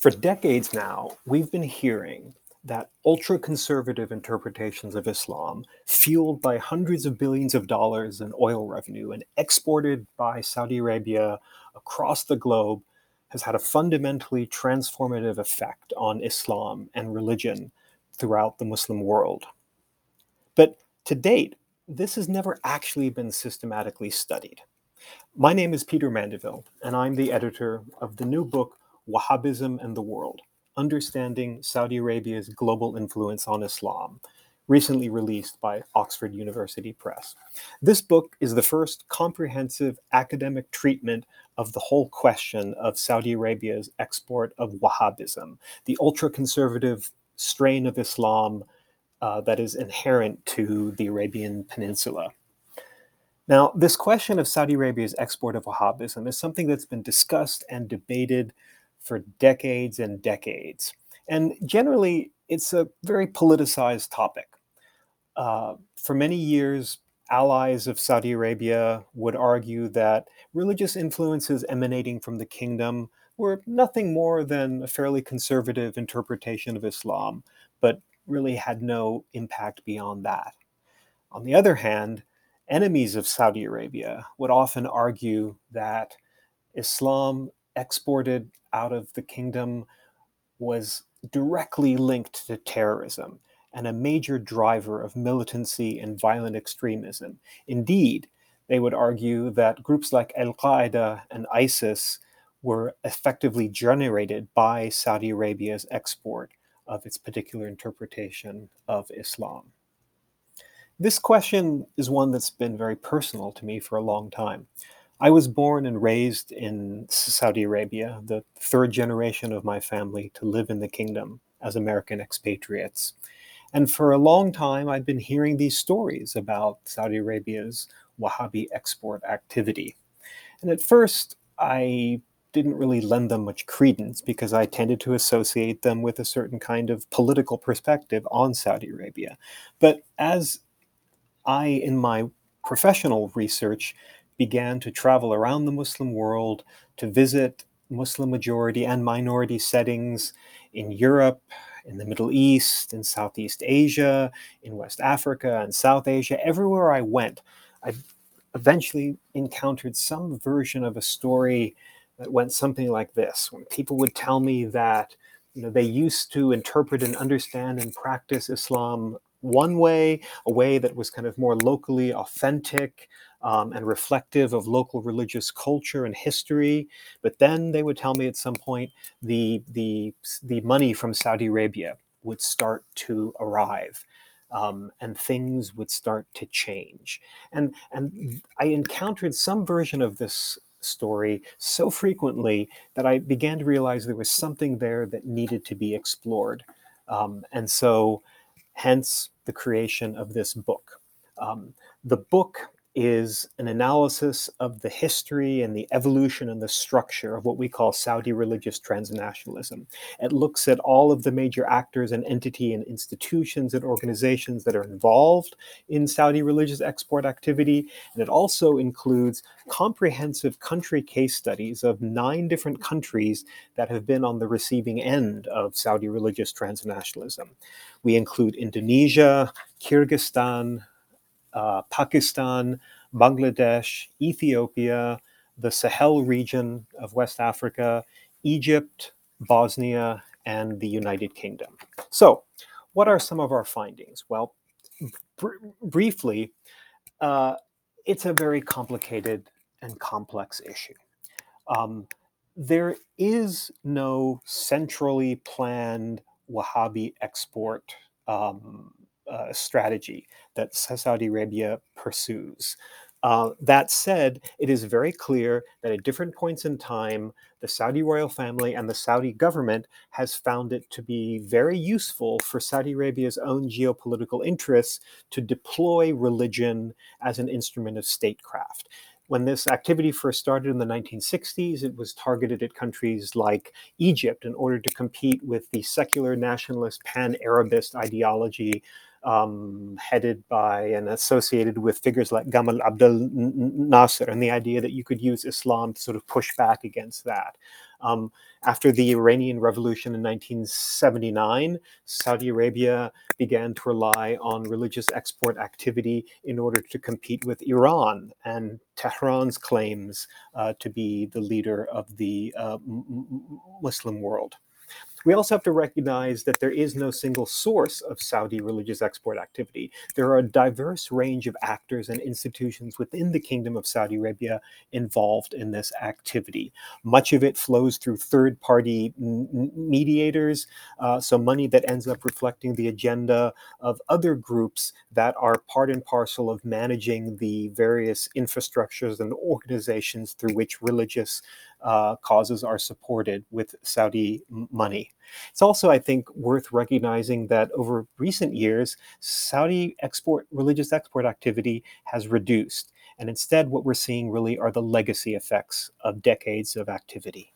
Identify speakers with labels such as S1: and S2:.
S1: For decades now, we've been hearing that ultra conservative interpretations of Islam, fueled by hundreds of billions of dollars in oil revenue and exported by Saudi Arabia across the globe, has had a fundamentally transformative effect on Islam and religion throughout the Muslim world. But to date, this has never actually been systematically studied. My name is Peter Mandaville, and I'm the editor of the new book, Wahhabism and the World Understanding Saudi Arabia's Global Influence on Islam, recently released by Oxford University Press. This book is the first comprehensive academic treatment of the whole question of Saudi Arabia's export of Wahhabism, the ultra conservative strain of Islam uh, that is inherent to the Arabian Peninsula. Now, this question of Saudi Arabia's export of Wahhabism is something that's been discussed and debated for decades and decades. And generally, it's a very politicized topic. Uh, for many years, allies of Saudi Arabia would argue that religious influences emanating from the kingdom were nothing more than a fairly conservative interpretation of Islam, but really had no impact beyond that. On the other hand, enemies of Saudi Arabia would often argue that Islam exported out of the kingdom was directly linked to terrorism and a major driver of militancy and violent extremism. Indeed, they would argue that groups like Al Qaeda and ISIS were effectively generated by Saudi Arabia's export of its particular interpretation of Islam. This question is one that's been very personal to me for a long time. I was born and raised in Saudi Arabia, the third generation of my family to live in the kingdom as American expatriates. And for a long time, I'd been hearing these stories about Saudi Arabia's Wahhabi export activity. And at first, I didn't really lend them much credence because I tended to associate them with a certain kind of political perspective on Saudi Arabia. But as I, in my professional research, began to travel around the Muslim world to visit Muslim majority and minority settings in Europe, in the Middle East, in Southeast Asia, in West Africa, and South Asia. Everywhere I went, I eventually encountered some version of a story that went something like this when people would tell me that you know they used to interpret and understand and practice Islam one way, a way that was kind of more locally authentic, um, and reflective of local religious culture and history. But then they would tell me at some point the the the money from Saudi Arabia would start to arrive. Um, and things would start to change. And, and I encountered some version of this story so frequently that I began to realize there was something there that needed to be explored. Um, and so, hence the creation of this book. Um, the book is an analysis of the history and the evolution and the structure of what we call Saudi religious transnationalism. It looks at all of the major actors and entity and institutions and organizations that are involved in Saudi religious export activity. And it also includes comprehensive country case studies of nine different countries that have been on the receiving end of Saudi religious transnationalism. We include Indonesia, Kyrgyzstan, uh, Pakistan, Bangladesh, Ethiopia, the Sahel region of West Africa, Egypt, Bosnia, and the United Kingdom. So, what are some of our findings? Well, br- briefly, uh, it's a very complicated and complex issue. Um, there is no centrally planned Wahhabi export um, uh, strategy that Saudi Arabia pursues. Uh, that said, it is very clear that at different points in time, the Saudi royal family and the Saudi government has found it to be very useful for Saudi Arabia's own geopolitical interests to deploy religion as an instrument of statecraft when this activity first started in the 1960s, it was targeted at countries like Egypt in order to compete with the secular nationalist pan Arabist ideology um, headed by and associated with figures like Gamal Abdel Nasser, and the idea that you could use Islam to sort of push back against that. Um, after the Iranian Revolution in 1979, Saudi Arabia began to rely on religious export activity in order to compete with Iran and Tehran's claims uh, to be the leader of the uh, Muslim world. We also have to recognize that there is no single source of Saudi religious export activity. There are a diverse range of actors and institutions within the Kingdom of Saudi Arabia involved in this activity. Much of it flows through third party m- mediators, uh, so money that ends up reflecting the agenda of other groups that are part and parcel of managing the various infrastructures and organizations through which religious uh, causes are supported with Saudi money. It's also, I think, worth recognizing that over recent years, Saudi export religious export activity has reduced. And instead, what we're seeing really are the legacy effects of decades of activity.